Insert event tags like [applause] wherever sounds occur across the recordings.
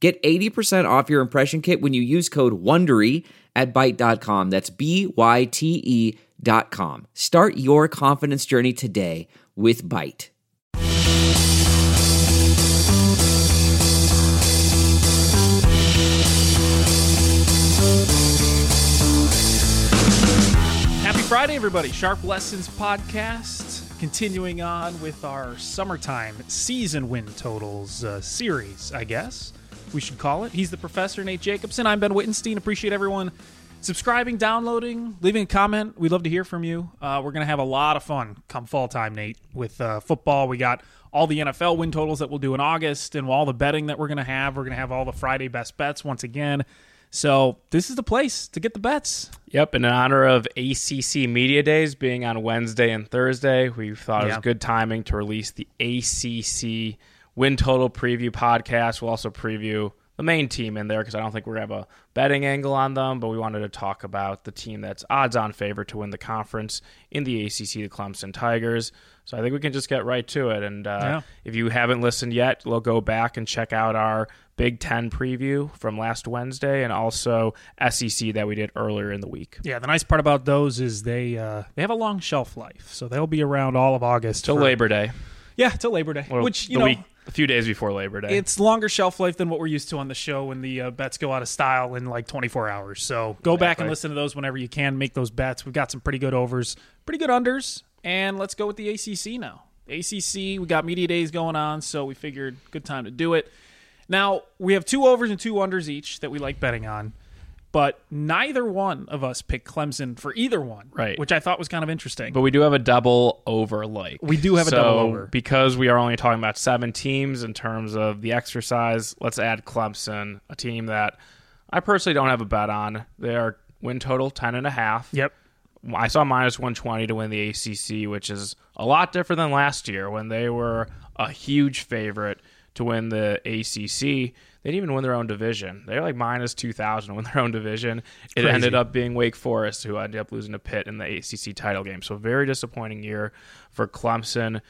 Get 80% off your impression kit when you use code WONDERY at Byte.com. That's B-Y-T-E dot com. Start your confidence journey today with Byte. Happy Friday, everybody. Sharp Lessons Podcast. Continuing on with our summertime season win totals uh, series, I guess we should call it. He's the professor, Nate Jacobson. I'm Ben Wittenstein. Appreciate everyone subscribing, downloading, leaving a comment. We'd love to hear from you. Uh, we're going to have a lot of fun come fall time, Nate, with uh, football. We got all the NFL win totals that we'll do in August and all the betting that we're going to have. We're going to have all the Friday best bets once again. So this is the place to get the bets. Yep, in honor of ACC Media Days being on Wednesday and Thursday, we thought it was good timing to release the ACC win total preview podcast. We'll also preview the main team in there because I don't think we're going to have a betting angle on them, but we wanted to talk about the team that's odds on favorite to win the conference in the ACC, the Clemson Tigers. So I think we can just get right to it. And uh, yeah. if you haven't listened yet, we'll go back and check out our Big Ten preview from last Wednesday, and also SEC that we did earlier in the week. Yeah, the nice part about those is they uh, they have a long shelf life, so they'll be around all of August till for, Labor Day. Yeah, till Labor Day, well, which you know. Week, a few days before Labor Day. It's longer shelf life than what we're used to on the show when the uh, bets go out of style in like 24 hours. So go exactly. back and listen to those whenever you can. Make those bets. We've got some pretty good overs, pretty good unders, and let's go with the ACC now. ACC, we got media days going on, so we figured good time to do it. Now, we have two overs and two unders each that we like betting on, but neither one of us picked Clemson for either one, right? Which I thought was kind of interesting. But we do have a double over like. We do have so a double over. Because we are only talking about seven teams in terms of the exercise, let's add Clemson, a team that I personally don't have a bet on. They are win total 10 and a half. Yep. I saw minus 120 to win the ACC, which is a lot different than last year when they were a huge favorite to win the ACC. They didn't even win their own division. They're like minus 2,000 to win their own division. It Crazy. ended up being Wake Forest, who ended up losing to Pitt in the ACC title game. So, very disappointing year for Clemson.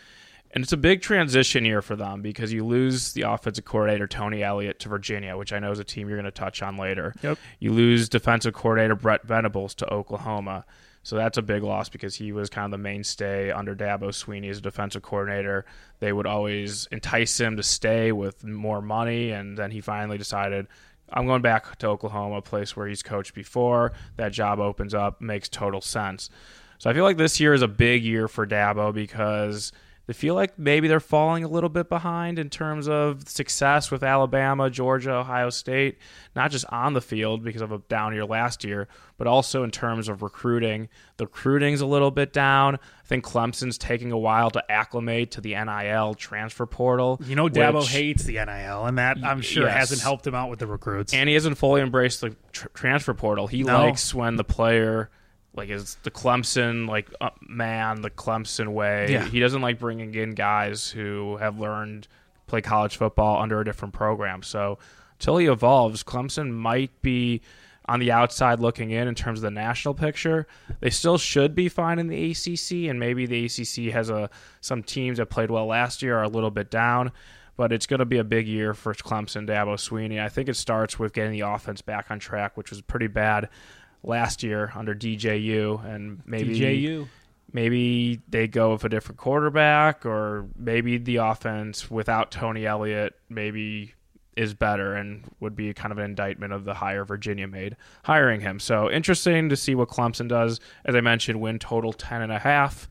And it's a big transition year for them because you lose the offensive coordinator Tony Elliott to Virginia, which I know is a team you're going to touch on later. Yep. You lose defensive coordinator Brent Venables to Oklahoma. So that's a big loss because he was kind of the mainstay under Dabo Swinney as a defensive coordinator. They would always entice him to stay with more money, and then he finally decided, I'm going back to Oklahoma, a place where he's coached before. That job opens up, makes total sense. So I feel like this year is a big year for Dabo because – they feel like maybe they're falling a little bit behind in terms of success with Alabama, Georgia, Ohio State, not just on the field because of a down year last year, but also in terms of recruiting. The recruiting's a little bit down. I think Clemson's taking a while to acclimate to the NIL transfer portal. You know, Dabo which, hates the NIL, and that I'm sure yes. hasn't helped him out with the recruits. And he hasn't fully embraced the tr- transfer portal. He no. likes when the player like is the Clemson like uh, man the Clemson way. Yeah. He doesn't like bringing in guys who have learned play college football under a different program. So until he evolves, Clemson might be on the outside looking in in terms of the national picture. They still should be fine in the ACC, and maybe the ACC has a some teams that played well last year are a little bit down. But it's going to be a big year for Clemson, Dabo Swinney. I think it starts with getting the offense back on track, which was pretty bad last year under DJU, and maybe DJU. maybe they go with a different quarterback, or maybe the offense without Tony Elliott maybe is better and would be kind of an indictment of the hire Virginia made hiring him. So interesting to see what Clemson does. As I mentioned, win total ten and a half,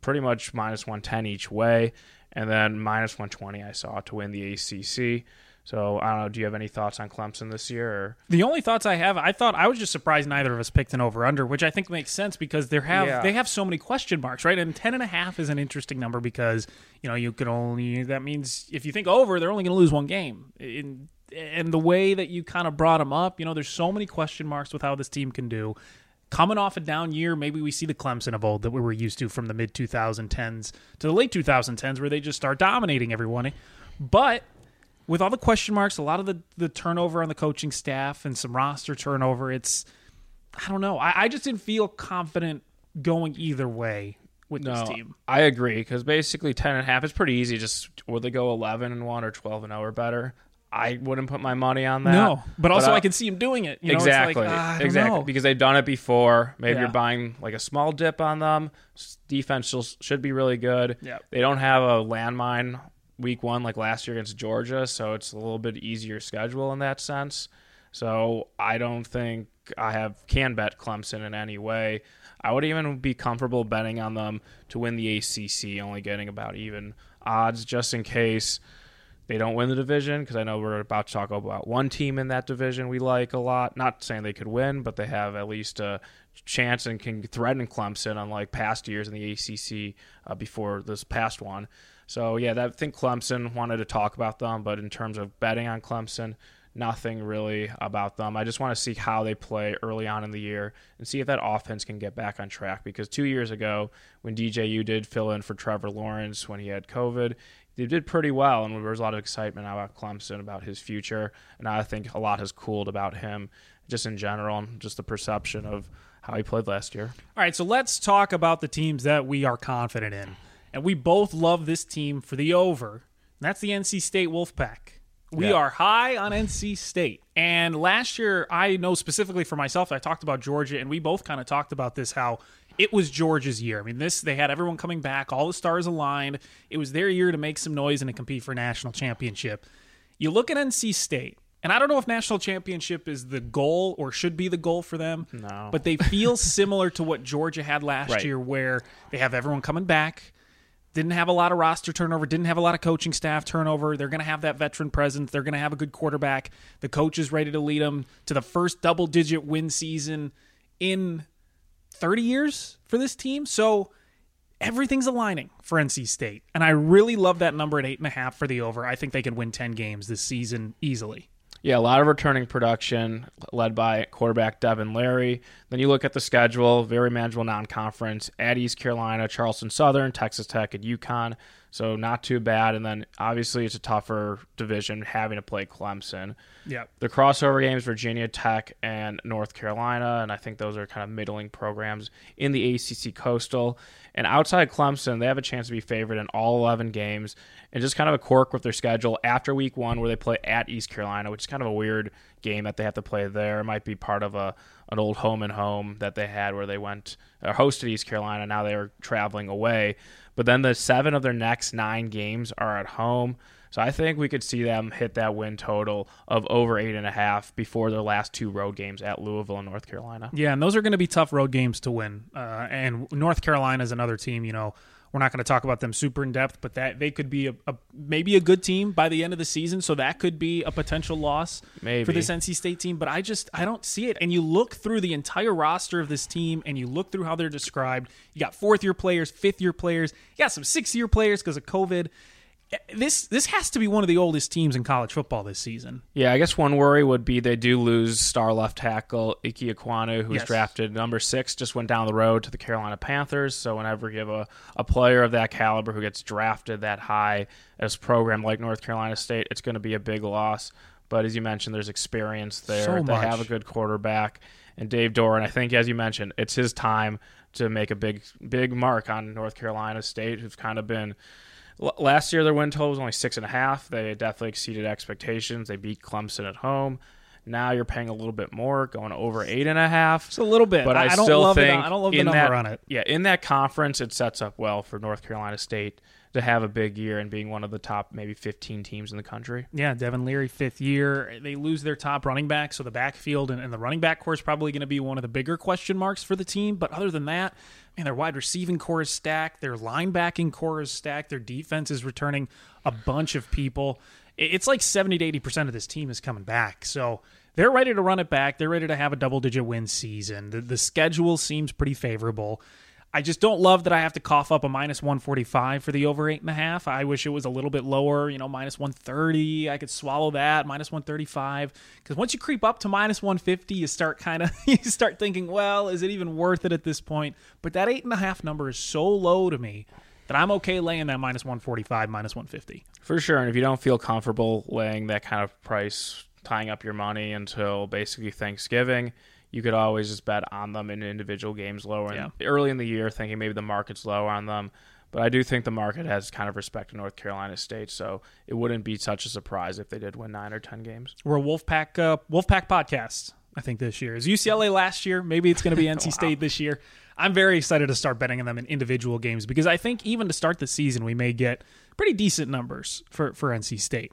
pretty much minus one ten each way, and then minus one twenty I saw to win the ACC. So I don't know. Do you have any thoughts on Clemson this year? Or? The only thoughts I have, I thought I was just surprised neither of us picked an over under, which I think makes sense because they have yeah. they have so many question marks, right? And ten and a half is an interesting number because you know you can only that means if you think over, they're only going to lose one game. In, and the way that you kind of brought them up, you know, there's so many question marks with how this team can do. Coming off a down year, maybe we see the Clemson of old that we were used to from the mid 2010s to the late 2010s, where they just start dominating everyone. But with all the question marks, a lot of the, the turnover on the coaching staff and some roster turnover, it's I don't know. I, I just didn't feel confident going either way with No, this team. I agree because basically ten and a half is pretty easy. Just would they go eleven and one or twelve and zero or better? I wouldn't put my money on that. No, but also I- I can see him doing it. You know, it's exactly, like, ah, exactly, know. because they've done it before. Maybe Yeah. you're buying like a small dip on them. Defense should be really good. Yep. They don't have a landmine week one like last year against Georgia, so it's a little bit easier schedule in that sense. So I don't think I have can bet Clemson in any way. I would even be comfortable betting on them to win the ACC, only getting about even odds just in case they don't win the division because I know we're about to talk about one team in that division we like a lot. Not saying they could win, but they have at least a chance and can threaten Clemson, unlike past years in the ACC uh, before this past one. So yeah, I think Clemson wanted to talk about them, but in terms of betting on Clemson, nothing really about them. I just want to see how they play early on in the year and see if that offense can get back on track. Because two years ago, when DJU did fill in for Trevor Lawrence when he had COVID, they did pretty well, and there was a lot of excitement about Clemson about his future. And I think a lot has cooled about him, just in general, and just the perception of how he played last year. All right, so let's talk about the teams that we are confident in. And we both love this team for the over. And that's the NC State Wolfpack. We Yeah. are high on NC State. And last year, I know specifically for myself, I talked about Georgia, and we both kind of talked about this how it was Georgia's year. I mean, this they had everyone coming back, all the stars aligned. It was their year to make some noise and to compete for a national championship. You look at NC State, and I don't know if national championship is the goal or should be the goal for them. No. But they feel similar to what Georgia had last Right. year, where they have everyone coming back. Didn't have a lot of roster turnover, didn't have a lot of coaching staff turnover. They're going to have that veteran presence. They're going to have a good quarterback. The coach is ready to lead them to the first double digit win season in 30 years for this team. So everything's aligning for NC State. And I really love that number at eight and a half for the over. I think they could win 10 games this season easily. Yeah, a lot of returning production led by quarterback Devin Leary. Then you look at the schedule, very manageable non-conference at East Carolina, Charleston Southern, Texas Tech, and UConn. So not too bad. And then obviously it's a tougher division having to play Clemson. Yeah. The crossover games, Virginia Tech and North Carolina, and I think those are kind of middling programs in the ACC Coastal. And outside Clemson, they have a chance to be favored in all 11 games. And just kind of a quirk with their schedule after week one, where they play at East Carolina, which is kind of a weird game that they have to play there. It might be part of a an old home and home that they had where they went uh, hosted East Carolina. Now they are traveling away. But then the seven of their next nine games are at home. So I think we could see them hit that win total of over eight and a half before their last two road games at Louisville and North Carolina. Yeah, and those are going to be tough road games to win. Uh, and North Carolina is another team. You know, we're not going to talk about them super in depth, but that they could be a, a maybe a good team by the end of the season. So that could be a potential loss Maybe. for this NC State team. But I just I don't see it. And you look through the entire roster of this team, and you look through how they're described. You got fourth year players, fifth year players. You got some six year players because of COVID. This this has to be one of the oldest teams in college football this season. Yeah, I guess one worry would be they do lose star left tackle Ickey Ekwonu, who's Yes. drafted number six, just went down the road to the Carolina Panthers. So whenever you have a, a player of that caliber who gets drafted that high as a program like North Carolina State, it's going to be a big loss. But as you mentioned, there's experience there. So they have a good quarterback, and Dave Doeren. I think, as you mentioned, it's his time to make a big, big mark on North Carolina State, who've kind of been Last year, their win total was only six and a half. They definitely exceeded expectations. They beat Clemson at home. Now you're paying a little bit more, going over eight and a half. It's a little bit, But I, don't still love think it. I don't love the number that, on it. Yeah, in that conference, it sets up well for North Carolina State to have a big year and being one of the top maybe 15 teams in the country. Yeah, Devin Leary, fifth year. They lose their top running back, so the backfield and, and the running back core is probably going to be one of the bigger question marks for the team. But other than that, man, their wide receiving core is stacked. Their linebacking core is stacked. Their defense is returning a bunch of people. It's like 70 to 80% of this team is coming back. So they're ready to run it back. They're ready to have a double digit win season. The, the schedule seems pretty favorable. I just don't love that I have to cough up a minus 145 for the over eight and a half. I wish it was a little bit lower, you know, minus 130. I could swallow that, minus 135. Because once you creep up to minus 150, you start kind of [laughs] you start thinking, well, is it even worth it at this point? But that eight and a half number is so low to me that I'm okay laying that minus 145, minus 150. For sure. And if you don't feel comfortable laying that kind of price, tying up your money until basically Thanksgiving you could always just bet on them in individual games lower yeah. early in the year, thinking maybe the market's low on them. But I do think the market has kind of respect to North Carolina State, so it wouldn't be such a surprise if they did win nine or ten games. We're a Wolfpack uh, Wolfpack podcast. I think this year is UCLA last year. Maybe it's going to be [laughs] NC wow. State this year. I'm very excited to start betting on them in individual games because I think even to start the season, we may get pretty decent numbers for, for NC State.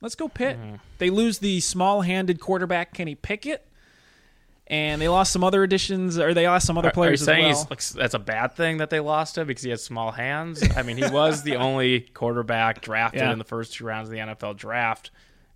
Let's go Pitt. Mm-hmm. They lose the small handed quarterback, Kenny Pickett and they lost some other additions, or they lost some other players are, are you saying well. that's a bad thing that they lost him because he has small hands? I mean, he was the [laughs] only quarterback drafted yeah. in the first two rounds of the NFL draft.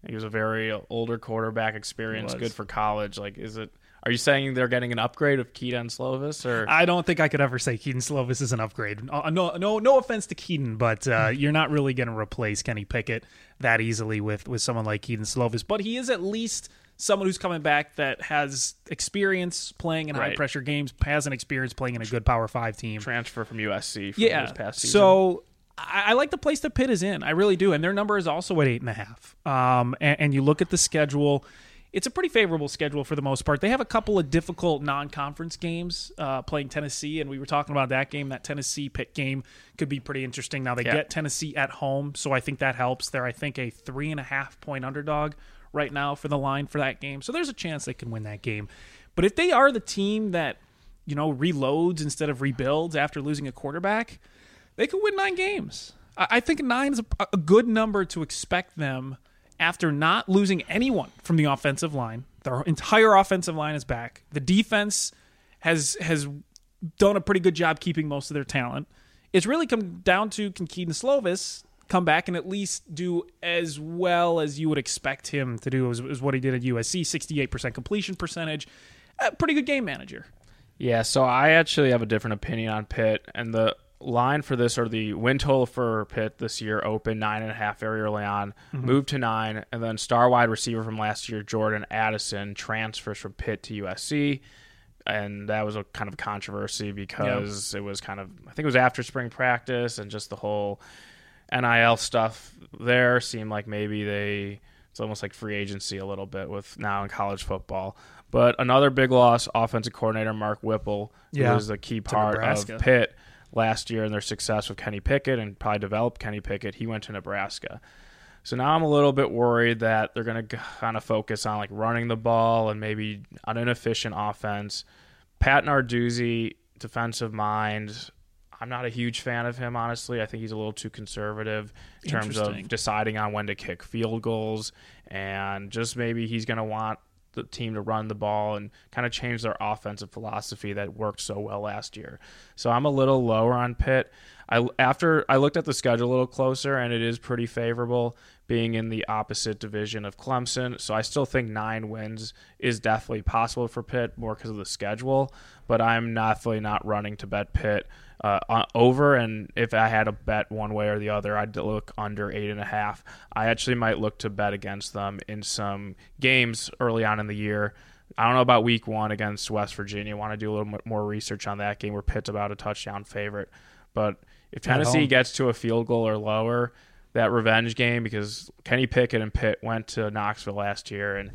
He was a very older quarterback, experience, good for college. Like, is it? Are you saying they're getting an upgrade of Kedon Slovis? Or I don't think I could ever say Kedon Slovis is an upgrade. Uh, no, no, no offense to Kedon, but uh, [laughs] you're not really going to replace Kenny Pickett that easily with with someone like Kedon Slovis. But he is at least someone who's coming back that has experience playing in right. high pressure games, has an experience playing in a good Power Five team. Transfer from USC. From yeah. past season. So I, I, like the place that Pitt is in. I really do, and their number is also at eight and a half. Um, and, and you look at the schedule. It's a pretty favorable schedule for the most part. They have a couple of difficult non-conference games uh, playing Tennessee, and we were talking about that game. That Tennessee Pitt game could be pretty interesting. Now they yeah. get Tennessee at home, so I think that helps. They're I think a three and a half point underdog right now for the line for that game. So there's a chance they can win that game. But if they are the team that, you know, reloads instead of rebuilds after losing a quarterback, they could win nine games. I think nine is a good number to expect them after not losing anyone from the offensive line. Their entire offensive line is back. The defense has has done a pretty good job keeping most of their talent. It's really come down to can Kedon Slovis come back and at least do as well as you would expect him to do as, as what he did at USC 68% completion percentage. A pretty good game manager. Yeah, so I actually have a different opinion on Pitt, and the line for this or the win total for Pitt this year opened nine and a half very early on, mm-hmm. moved to nine, and then star wide receiver from last year, Jordan Addison, transfers from Pitt to USC. And that was a kind of controversy because yep. it was kind of I think it was after spring practice and just the whole NIL stuff there seemed like maybe they it's almost like free agency a little bit with now in college football. But another big loss, offensive coordinator Mark Whipple, yeah, who was a key part of Pitt last year and their success with Kenny Pickett and probably developed Kenny Pickett. He went to Nebraska. So now I'm a little bit worried that they're going to kind of focus on like running the ball and maybe an inefficient offense. Pat Narduzzi, defensive mind, I'm not a huge fan of him, honestly. I think he's a little too conservative in terms of deciding on when to kick field goals, and just maybe he's going to want the team to run the ball and kind of change their offensive philosophy that worked so well last year. So I'm a little lower on Pitt. I after I looked at the schedule a little closer, and it is pretty favorable being in the opposite division of Clemson. So I still think nine wins is definitely possible for Pitt, more because of the schedule. But I'm definitely not running to bet Pitt uh, over. And if I had a bet one way or the other, I'd look under eight and a half. I actually might look to bet against them in some games early on in the year. I don't know about week one against West Virginia. I want to do a little bit more research on that game where Pitt's about a touchdown favorite. But if Tennessee gets to a field goal or lower, that revenge game because Kenny Pickett and Pitt went to Knoxville last year and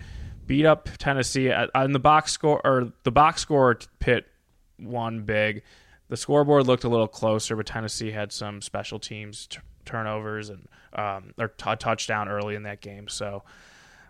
beat up Tennessee on the box score or the box score. Pitt won big. The scoreboard looked a little closer, but Tennessee had some special teams t- turnovers and um, or t- touchdown early in that game. So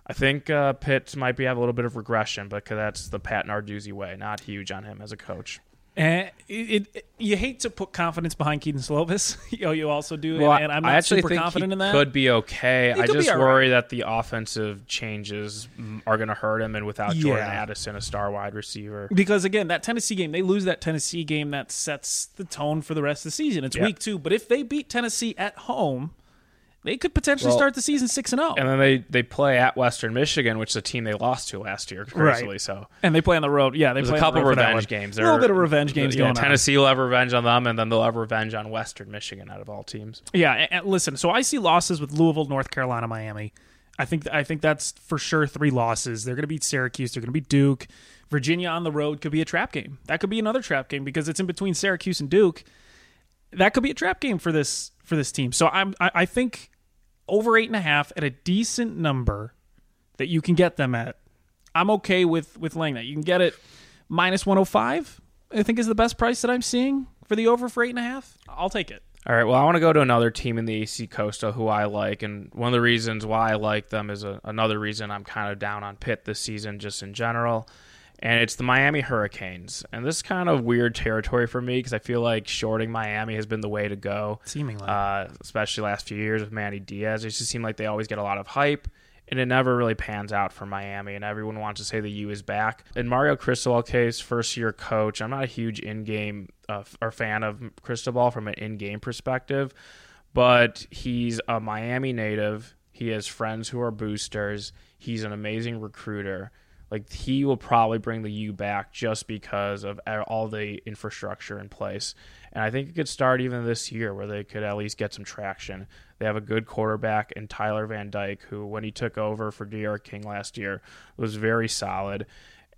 I think uh, Pitt might be have a little bit of regression, but that's the Pat Narduzzi way. Not huge on him as a coach. And it, it, you hate to put confidence behind Kedon Slovis. [laughs] you, you also do, Well, and, and I'm not I actually super think confident in that. could be okay. I could be just all right. worry that the offensive changes are going to hurt him, and without Jordan Addison, a star wide receiver. because again, that Tennessee game, they lose that Tennessee game that sets the tone for the rest of the season. It's Yeah. week two, but if they beat Tennessee at home, they could potentially Well, start the season six and zero. And then they, they play at Western Michigan, which is a team they lost to last year, crazily. So And they play on the road. Yeah, they there's play a on the couple road revenge one. games. A little There- bit of revenge games yeah, going on. Tennessee will have revenge on them, and then they'll have revenge on Western Michigan out of all teams. Yeah, and, and listen. So I see losses with Louisville, North Carolina, Miami. I think I think that's for sure three losses. They're going to beat Syracuse. They're going to beat Duke. Virginia on the road could be a trap game. That could be another trap game because it's in between Syracuse and Duke. That could be a trap game for this for this team. So I'm I, I think over eight and a half at a decent number that you can get them at. I'm okay with with laying that. You can get it minus 105. I think is the best price that I'm seeing for the over for eight and a half. I'll take it. All right. Well, I want to go to another team in the AC Coastal who I like, and one of the reasons why I like them is a, another reason I'm kind of down on Pitt this season, just in general, and it's the Miami Hurricanes. And this is kind of weird territory for me because I feel like shorting Miami has been the way to go, Seemingly. uh, especially last few years with Manny Diaz. It just seemed like they always get a lot of hype. And it never really pans out for Miami, and everyone wants to say the U is back. In Mario Cristobal case, first year coach, I'm not a huge in game uh, or fan of Cristobal from an in game perspective, but he's a Miami native. He has friends who are boosters. He's an amazing recruiter. Like he will probably bring the U back just because of all the infrastructure in place. And I think it could start even this year where they could at least get some traction. They have a good quarterback in Tyler Van Dyke, who when he took over for D'Eriq King last year was very solid.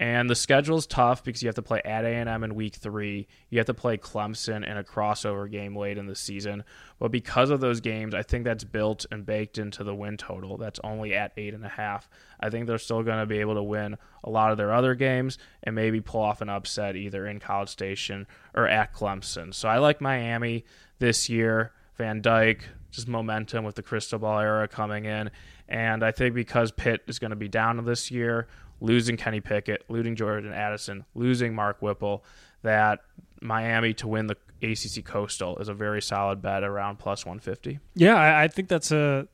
And the schedule is tough because you have to play at A&M in week three. You have to play Clemson in a crossover game late in the season. But because of those games, I think that's built and baked into the win total. That's only at eight and a half. I think they're still going to be able to win a lot of their other games and maybe pull off an upset either in College Station or at Clemson. So I like Miami this year. Van Dyke, just momentum with the crystal ball era coming in. And I think because Pitt is going to be down this year, losing Kenny Pickett, losing Jordan Addison, losing Mark Whipple, that Miami to win the ACC Coastal is a very solid bet around plus 150. Yeah, I, I think that's a,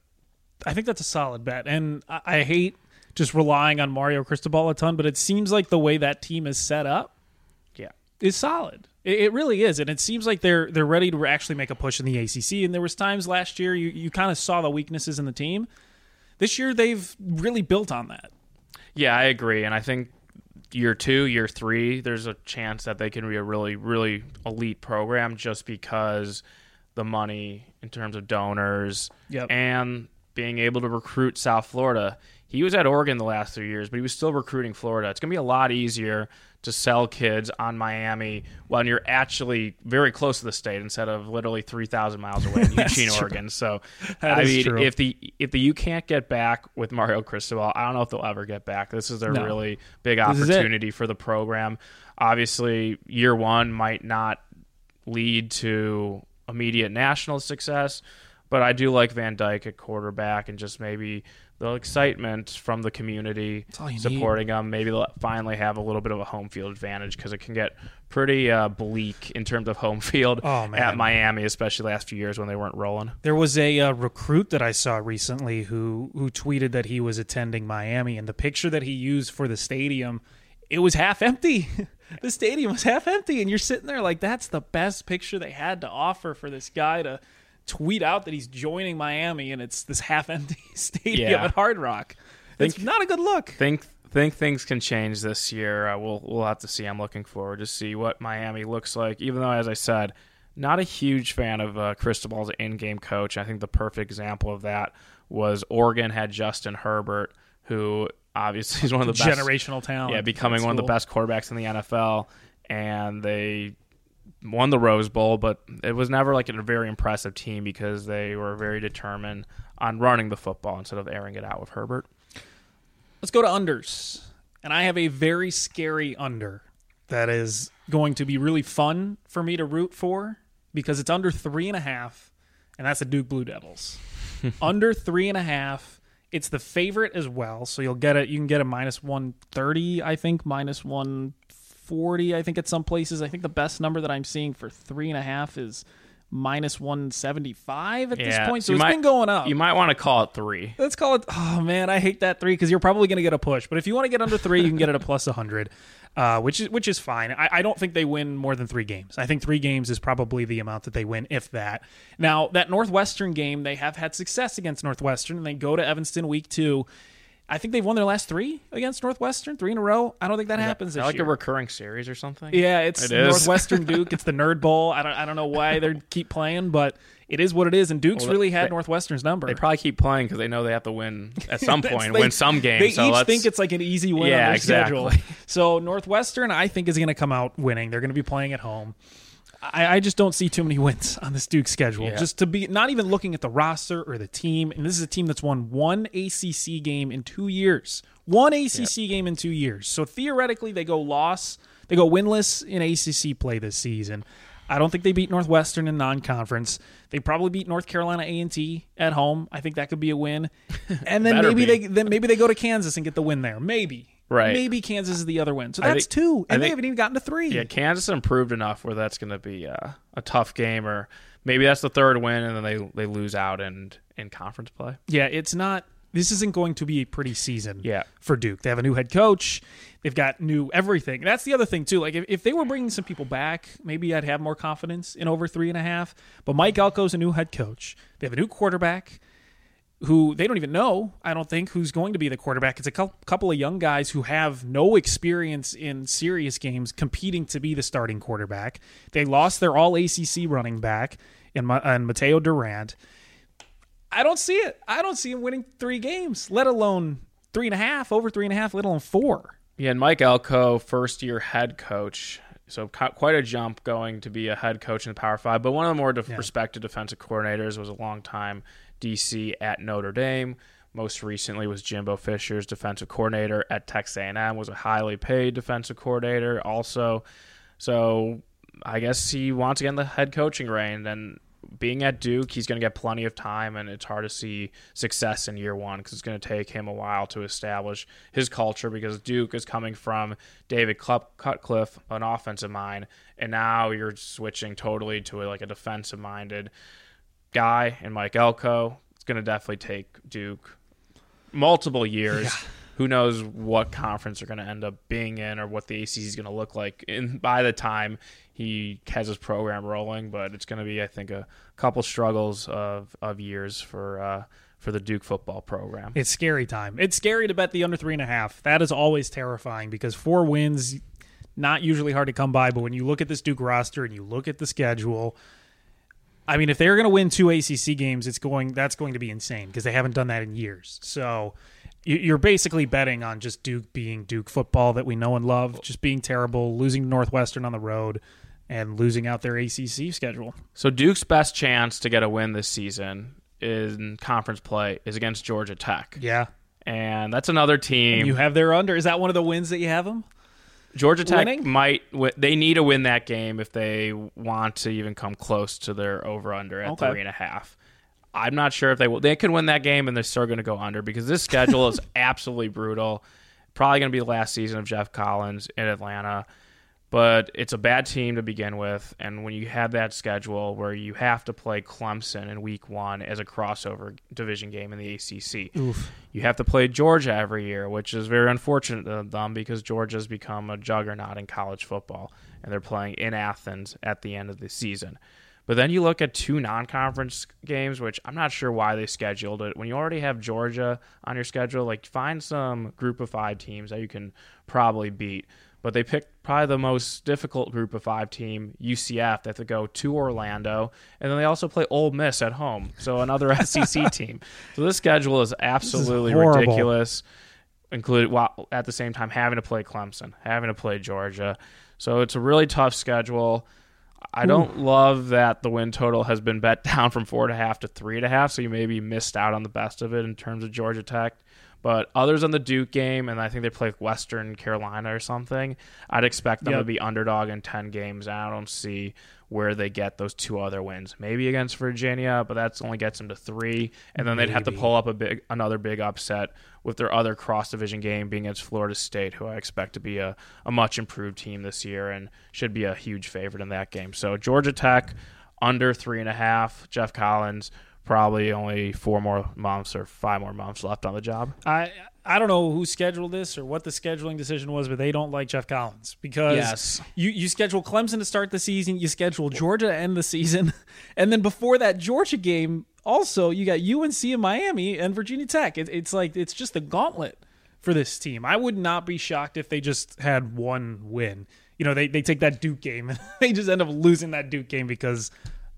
I think that's a solid bet, and I, I hate just relying on Mario Cristobal a ton, but it seems like the way that team is set up Yeah. is solid. It, it really is, and it seems like they're they're ready to actually make a push in the ACC. And there was times last year you you kind of saw the weaknesses in the team. This year they've really built on that. Yeah, I agree. And I think year two, year three, there's a chance that they can be a really, really elite program just because the money in terms of donors Yep. and being able to recruit South Florida. He was at Oregon the last three years, but he was still recruiting Florida. It's going to be a lot easier to sell kids on Miami when you're actually very close to the state instead of literally 3,000 miles away in [laughs] Eugene, true. Oregon. So, That I mean, true. if the if the you can't get back with Mario Cristobal, I don't know if they'll ever get back. This is a No. really big This is it. opportunity for the program. Obviously, year one might not lead to immediate national success, but I do like Van Dyke at quarterback and just maybe the excitement from the community you need. supporting them. Maybe they'll finally have a little bit of a home field advantage because it can get pretty uh, bleak in terms of home field Oh, at Miami, especially last few years when they weren't rolling. There was a uh, recruit that I saw recently who who tweeted that he was attending Miami, and the picture that he used for the stadium, it was half empty. [laughs] the stadium was half empty, and you're sitting there like that's the best picture they had to offer for this guy to tweet out that he's joining Miami, and it's this half empty [laughs] stadium Yeah. at Hard Rock. It's not a good look. think think things can change this year. Uh, we'll we'll have to see. I'm looking forward to see what Miami looks like. Even though, as I said, not a huge fan of uh, Cristobal's in-game coach. I think the perfect example of that was Oregon had Justin Herbert, who obviously is one of the best Generational talent. yeah, becoming one of the best quarterbacks in the NFL, and they won the Rose Bowl, but it was never like a very impressive team because they were very determined on running the football instead of airing it out with Herbert. Let's go to unders. And I have a very scary under that is going to be really fun for me to root for because it's under three and a half, and that's the Duke Blue Devils. [laughs] under three and a half. It's the favorite as well, so you'll get it. You can get a minus one thirty, I think, minus one 140. I think at some places. I think the best number that I'm seeing for three and a half is minus 175 at this point. So it's might- been going up. You might want to call it three. Let's call it. Oh man, I hate that three because you're probably going to get a push. But if you want to get under three, you can get it a plus 100, [laughs] uh, which is which is fine. I, I don't think they win more than three games. I think three games is probably the amount that they win, if that. Now that Northwestern game, they have had success against Northwestern, and they go to Evanston week two. I think they've won their last three against Northwestern, three in a row. I don't think that happens Is this that like year. a recurring series or something? Yeah, it's It is. Northwestern [laughs] Duke. It's the Nerd Bowl. I don't I don't know why they keep playing, but it is what it is. And Duke's Well, really had they- Northwestern's number. They probably keep playing because they know they have to win at some [laughs] point, they- win some games. They so each think it's like an easy win Yeah, on their exactly. schedule. So Northwestern, I think, is going to come out winning. They're going to be playing at home. I, I just don't see too many wins on this Duke schedule. Yeah. Just to be not even looking at the roster or the team, and this is a team that's won one ACC game in two years. One ACC game in two years. So theoretically, they go loss. They go winless in ACC play this season. I don't think they beat Northwestern in non-conference. They probably beat North Carolina A and T at home. I think that could be a win. [laughs] And then maybe be. they then maybe they go to Kansas and get the win there. Maybe. Right. Maybe Kansas is the other win. So I that's think- two, I and they think- haven't even gotten to three. yeah, Kansas improved enough where that's going to be uh, a tough game, or maybe that's the third win, and then they they lose out and in conference play. Yeah, it's not. This isn't going to be a pretty season. Yeah. for Duke, they have a new head coach. They've got new everything. That's the other thing too. Like if, if they were bringing some people back, maybe I'd have more confidence in over three and a half. But Mike Elko's a new head coach. They have a new quarterback who they don't even know. I don't think who's going to be the quarterback. It's a couple of young guys who have no experience in serious games competing to be the starting quarterback. They lost their All ACC running back in Mateo Durant. I don't see it. I don't see him winning three games, let alone three and a half, over three and a half, let alone four. Yeah, and Mike Elko, first year head coach. So quite a jump going to be a head coach in the Power Five. But one of the more def- respected defensive coordinators was a long time DC at Notre Dame. Most recently was Jimbo Fisher's defensive coordinator at Texas A&M. Was a highly paid defensive coordinator also. So I guess he wants to get in the head coaching reign. And being at Duke, he's going to get plenty of time, and it's hard to see success in year one because it's going to take him a while to establish his culture. Because Duke is coming from David Cl- Cutcliffe, an offensive mind, and now you're switching totally to a, like a defensive minded guy, and Mike Elko. It's going to definitely take Duke multiple years. Who knows what conference they're going to end up being in or what the ACC is going to look like in by the time he has his program rolling. But it's going to be, I think, a couple struggles of, of years for uh, for the Duke football program. It's scary time. It's scary to bet the under three and a half. That is always terrifying because four wins, not usually hard to come by. But when you look at this Duke roster and you look at the schedule, I mean, if they're going to win two ACC games, it's going that's going to be insane because they haven't done that in years. So you- you're basically betting on just Duke being Duke football that we know and love, just being terrible, losing Northwestern on the road, and losing out their ACC schedule. So Duke's best chance to get a win this season in conference play is against Georgia Tech, Yeah, and that's another team. you have their under. Is that one of the wins that you have them? Georgia Tech winning? might they need to win that game if they want to even come close to their over under at Okay. three and a half. I'm not sure if they will. They could win that game and they're still going to go under because this schedule is [laughs] absolutely brutal. Probably going to be the last season of Geoff Collins in Atlanta, but it's a bad team to begin with. And when you have that schedule where you have to play Clemson in Week One as a crossover division game in the ACC, you have to play Georgia every year, which is very unfortunate to them because Georgia's become a juggernaut in college football, and they're playing in Athens at the end of the season. But then you look at two non-conference games, which I'm not sure why they scheduled it. When you already have Georgia on your schedule, like find some group of five teams that you can probably beat. But they picked probably the most difficult group of five team, UCF, that to go to Orlando, and then they also play Ole Miss at home, so another [laughs] SEC team. So this schedule is absolutely horrible. ridiculous. Included while at the same time having to play Clemson, having to play Georgia, so it's a really tough schedule. I don't love that the win total has been bet down from four and a half to three and a half, so you maybe missed out on the best of it in terms of Georgia Tech. But others on the Duke game, and I think they play Western Carolina or something, I'd expect them Yep. to be underdog in 10 games. And I don't see where they get those two other wins. Maybe against Virginia, but that's only gets them to three. And then they'd have to pull up a big another big upset with their other cross division game being against Florida State, who I expect to be a, a much improved team this year and should be a huge favorite in that game. So Georgia Tech under three and a half. Geoff Collins probably only four more months or five more months left on the job. I I don't know who scheduled this or what the scheduling decision was, but they don't like Geoff Collins because Yes. you you schedule Clemson to start the season, you schedule Georgia to end the season, [laughs] and then before that Georgia game, also you got UNC in Miami and Virginia Tech. It, it's like it's just a gauntlet for this team. I would not be shocked if they just had one win. You know, they they take that Duke game and [laughs] they just end up losing that Duke game because.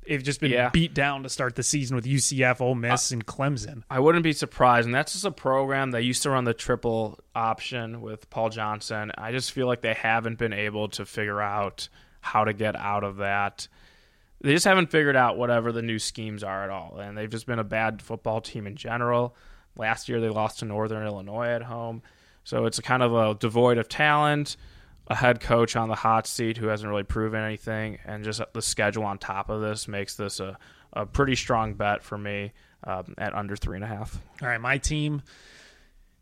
They've just been Yeah. beat down to start the season with UCF, Ole Miss, and Clemson. I wouldn't be surprised. And that's just a program that used to run the triple option with Paul Johnson. I just feel like they haven't been able to figure out how to get out of that. They just haven't figured out whatever the new schemes are at all. And they've just been a bad football team in general. Last year they lost to Northern Illinois at home. So it's a kind of a devoid of talent, a head coach on the hot seat who hasn't really proven anything, and just the schedule on top of this makes this a, a pretty strong bet for me um, at under three and a half. All right, my team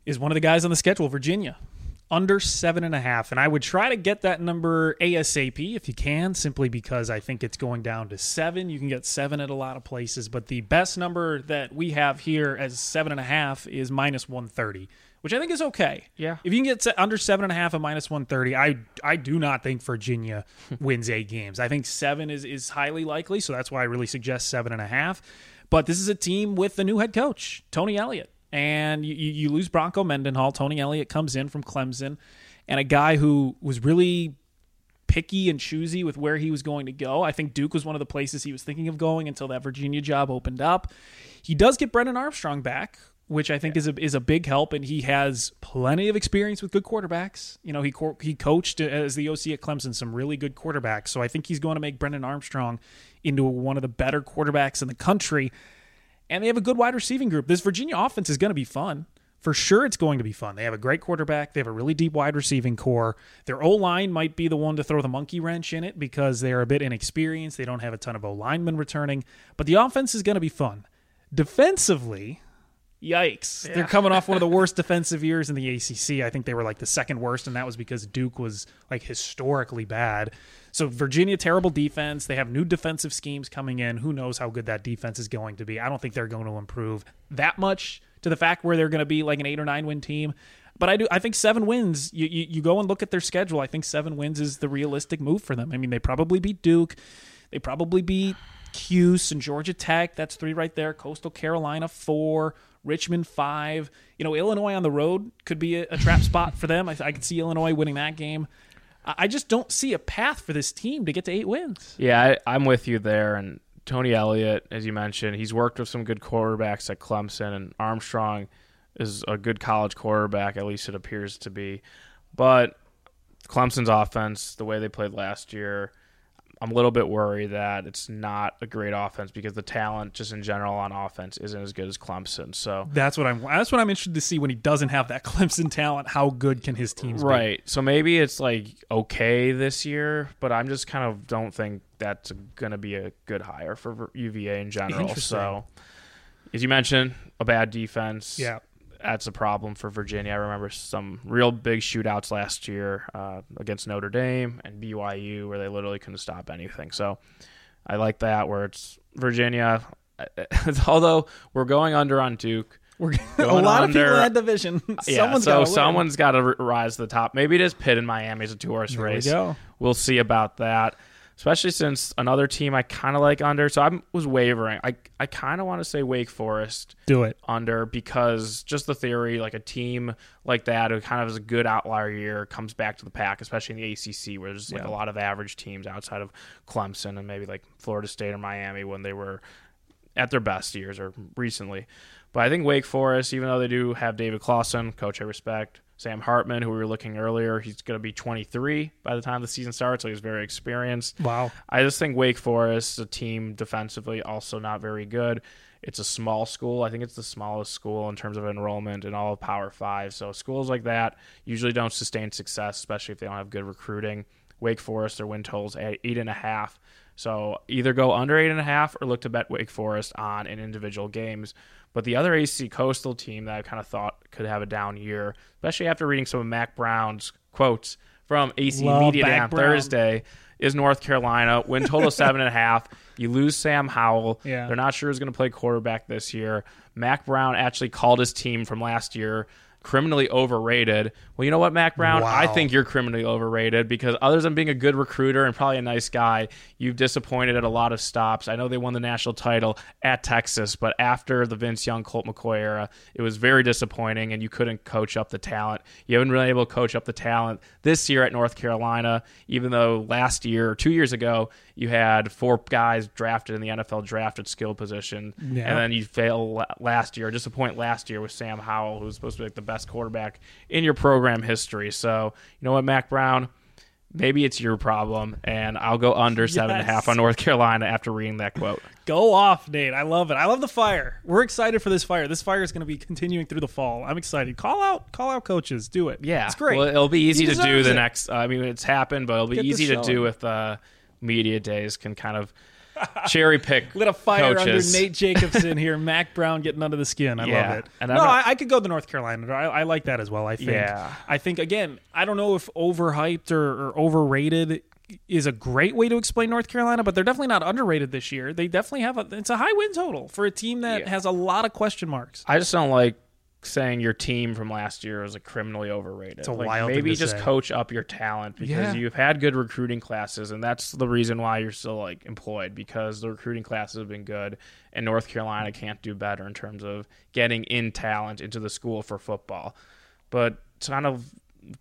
is one of the guys on the schedule, Virginia, under seven and a half, and I would try to get that number ASAP if you can, simply because I think it's going down to seven. You can get seven at a lot of places, but the best number that we have here as seven and a half is minus one thirty. Which I think is okay. Yeah. If you can get under seven and a half and minus one thirty, I I do not think Virginia [laughs] wins eight games. I think seven is is highly likely, so that's why I really suggest seven and a half. But this is a team with the new head coach, Tony Elliott. And you you lose Bronco Mendenhall. Tony Elliott comes in from Clemson, and a guy who was really picky and choosy with where he was going to go. I think Duke was one of the places he was thinking of going until that Virginia job opened up. He does get Brennan Armstrong back, which I think is a is a big help, and he has plenty of experience with good quarterbacks. You know, he co- he coached as the OC at Clemson some really good quarterbacks, so I think he's going to make Brennan Armstrong into one of the better quarterbacks in the country. And they have a good wide receiving group. This Virginia offense is going to be fun. For sure, it's going to be fun. They have a great quarterback. They have a really deep wide receiving core. Their O line might be the one to throw the monkey wrench in it because they're a bit inexperienced. They don't have a ton of O linemen returning, but the offense is going to be fun. Defensively, yikes. They're coming off one of the worst defensive years in the ACC. I think they were like the second worst, and that was because Duke was like historically bad. So, Virginia, terrible defense. They have new defensive schemes coming in. Who knows how good that defense is going to be? I don't think they're going to improve that much to the fact where they're going to be like an eight or nine win team. But I do. I think seven wins. You, you you go and look at their schedule. I think seven wins is the realistic move for them. I mean, they probably beat Duke. They probably beat Cuse and Georgia Tech. That's three right there. Coastal Carolina four. Richmond five. You know, Illinois on the road could be a, a trap spot for them. I, I could see Illinois winning that game. I, I just don't see a path for this team to get to eight wins. Yeah, I, I'm with you there. And Tony Elliott, as you mentioned, he's worked with some good quarterbacks at Clemson, and Armstrong is a good college quarterback, at least it appears to be. But Clemson's offense, the way they played last year, I'm a little bit worried that it's not a great offense because the talent, just in general, on offense isn't as good as Clemson. So That's what I'm. That's what I'm interested to see when he doesn't have that [laughs] Clemson talent. How good can his teams be? Right. So maybe it's like okay this year, but I'm just kind of don't think that's going to be a good hire for UVA in general. So, as you mentioned, a bad defense. Yeah. That's a problem for Virginia. I remember some real big shootouts last year uh, against Notre Dame and BYU where they literally couldn't stop anything. So I like that where it's Virginia. [laughs] Although we're going under on Duke, We're [laughs] a lot of people under- in that division. [laughs] yeah, Someone's so gotta someone's got to rise to the top. Maybe it is Pitt and Miami a two horse There we race. go. We'll see about that. Especially since another team I kind of like under. So I was wavering. I I kind of want to say Wake Forest do it. under because just the theory, like a team like that who kind of has a good outlier year comes back to the pack, especially in the ACC where there's like Yeah. a lot of average teams outside of Clemson and maybe like Florida State or Miami when they were at their best years or recently. But I think Wake Forest, even though they do have David Clawson, coach I respect, Sam Hartman, who we were looking earlier, he's going to be 23 by the time the season starts, so he's very experienced. Wow. I just think Wake Forest, a team defensively, also not very good. It's a small school. I think it's the smallest school in terms of enrollment in all of Power Five. So schools like that usually don't sustain success, especially if they don't have good recruiting. Wake Forest, their win totals at eight and a half. So either go under eight and a half or look to bet Wake Forest on in individual games. But the other AC Coastal team that I kind of thought could have a down year, especially after reading some of Mack Brown's quotes from AC Love Media Day on Brown. Thursday, is North Carolina. Win total [laughs] seven and a half. You lose Sam Howell. Yeah. They're not sure who's going to play quarterback this year. Mack Brown actually called his team from last year criminally overrated. Well, you know what, Mack Brown? Wow. I think you're criminally overrated because other than being a good recruiter and probably a nice guy, you've disappointed at a lot of stops. I know they won the national title at Texas, but after the Vince Young, Colt McCoy era, it was very disappointing and you couldn't coach up the talent. You haven't really able to coach up the talent this year at North Carolina, even though last year or two years ago, you had four guys drafted in the NFL draft at skill position. Yeah. And then you fail last year, disappoint last year with Sam Howell, who was supposed to be like the best quarterback in your program history. So, you know what, Mack Brown? Maybe it's your problem, and I'll go under seven and a Yes. half on North Carolina after reading that quote. [laughs] Go off, Nate. I love it. I love the fire. We're excited for this fire. This fire is going to be continuing through the fall. I'm excited. Call out, call out coaches. Do it. Yeah, it's great. Well, it'll be easy to do the it. next. Uh, I mean, it's happened, but it'll be Get easy to do with uh, media days. Can kind of cherry pick [laughs] Lit a fire coaches. under Nate Jacobson here. Mack Brown getting under the skin. I Yeah. love it. And no, I'm not- I, I could go the North Carolina. I, I like that as well. I think. Yeah. I think again. I don't know if overhyped or, or overrated is a great way to explain North Carolina, but they're definitely not underrated this year. They definitely have a. It's a high win total for a team that Yeah. has a lot of question marks. I just don't like saying your team from last year was like criminally overrated. It's a like, wild thing maybe just say. coach up your talent because Yeah. you've had good recruiting classes, and that's the reason why you're still like employed because the recruiting classes have been good, and North Carolina can't do better in terms of getting in talent into the school for football. But kind of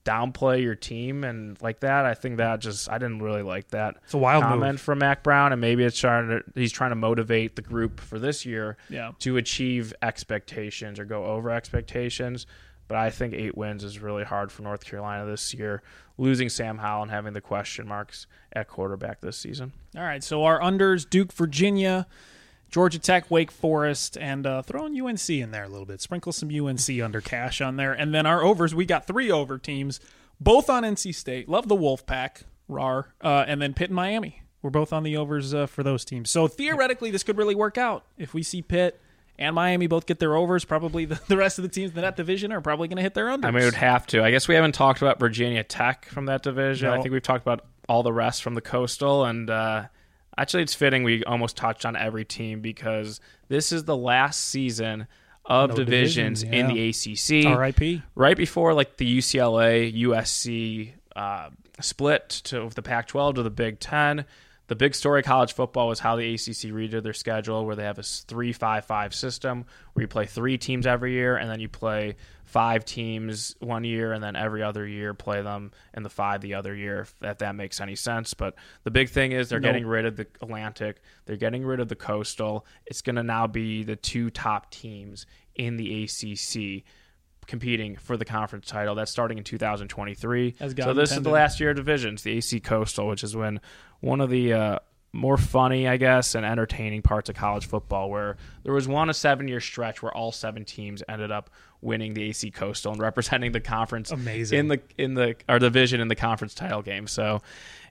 downplay your team and like that, I think that just I didn't really like that. It's a wild move. comment from Mack Brown, and maybe it's trying to he's trying to motivate the group for this year Yeah. to achieve expectations or go over expectations. But I think eight wins is really hard for North Carolina this year, losing Sam Howell and having the question marks at quarterback this season. All right, so our unders: Duke, Virginia, Georgia Tech, Wake Forest, and uh, throw in UNC in there a little bit. Sprinkle some UNC under cash on there, and then our overs. We got three over teams, both on NC State. Love the Wolfpack, rar, uh, and then Pitt and Miami. We're both on the overs uh, for those teams. So theoretically, this could really work out if we see Pitt and Miami both get their overs. Probably the, [laughs] the rest of the teams in that division are probably going to hit their unders. I mean, would have to. I guess we haven't talked about Virginia Tech from that division. I think we've talked about all the rest from the Coastal, and uh, actually, it's fitting we almost touched on every team because this is the last season of No divisions, divisions, in the ACC. R.I.P. right before like the UCLA USC uh, split to the Pac-12 to the Big Ten. The big story of college football was how the ACC redid their schedule, where they have a three-five-five system where you play three teams every year, and then you play five teams one year, and then every other year play them in the five the other year. If that, that makes any sense. But the big thing is they're Nope. getting rid of the Atlantic, they're getting rid of the Coastal. It's going to now be the two top teams in the ACC competing for the conference title. That's starting in 2023. So this is the last year of divisions, the AC Coastal, which is when one of the uh, more funny, I guess, and entertaining parts of college football, where there was one a seven-year stretch where all seven teams ended up winning the AC Coastal and [laughs] representing the conference Amazing. in the in the our division in the conference title game. So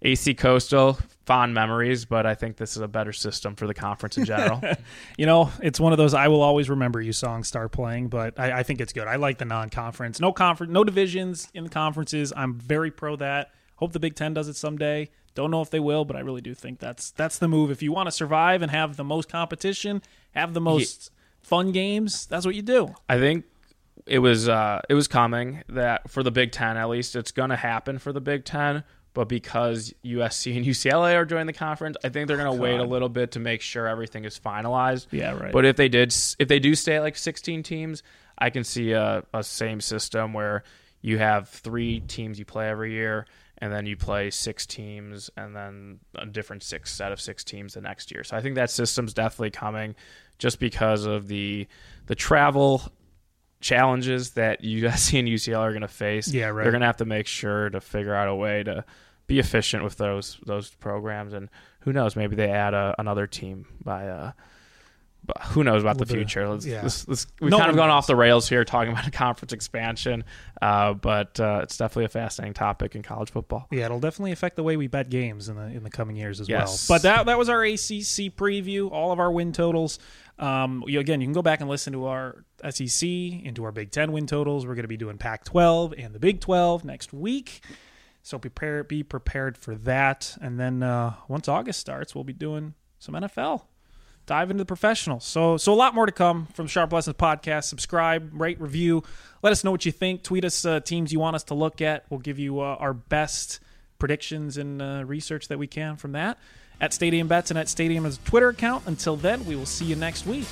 AC Coastal, fond memories, but I think this is a better system for the conference in [laughs] general. You know, it's one of those "I will always remember you" songs start playing, but I, I think it's good. I like the non-conference, no conference, no divisions in the conferences. I'm very pro that. Hope the Big Ten does it someday. Don't know if they will, but I really do think that's that's the move. If you want to survive and have the most competition, have the most fun games, that's what you do. I think it was uh, it was coming that for the Big Ten at least it's going to happen for the Big Ten. But because USC and UCLA are joining the conference, I think they're going to wait a little bit to make sure everything is finalized. Yeah, right. But if they did, if they do stay at like 16 teams, I can see a, a same system where you have three teams you play every year, and then you play six teams, and then a different six set of six teams the next year. So I think that system's definitely coming, just because of the the travel challenges that [laughs] USC and UCL are going to face. Yeah, right. They're going to have to make sure to figure out a way to be efficient with those those programs, and who knows, maybe they add a, another team by. Uh, but who knows about the bit of- future? Let's, yeah. let's, let's, we've No kind of gone knows. off the rails here talking [laughs] about a conference expansion, uh, but uh, it's definitely a fascinating topic in college football. Yeah, it'll definitely affect the way we bet games in the in the coming years as Yes. well. But that that was our ACC preview. All of our win totals. Um, you, again, you can go back and listen to our SEC into our Big Ten win totals. We're going to be doing Pac-12 and the Big 12 next week. So prepare, be prepared for that. And then uh, once August starts, we'll be doing some NFL. Dive into the professionals. So, so a lot more to come from Sharp Lessons podcast. Subscribe, rate, review. Let us know what you think. Tweet us uh, teams you want us to look at. We'll give you uh, our best predictions and uh, research that we can from that at Stadium Bets and at Stadium a Twitter account. Until then, we will see you next week.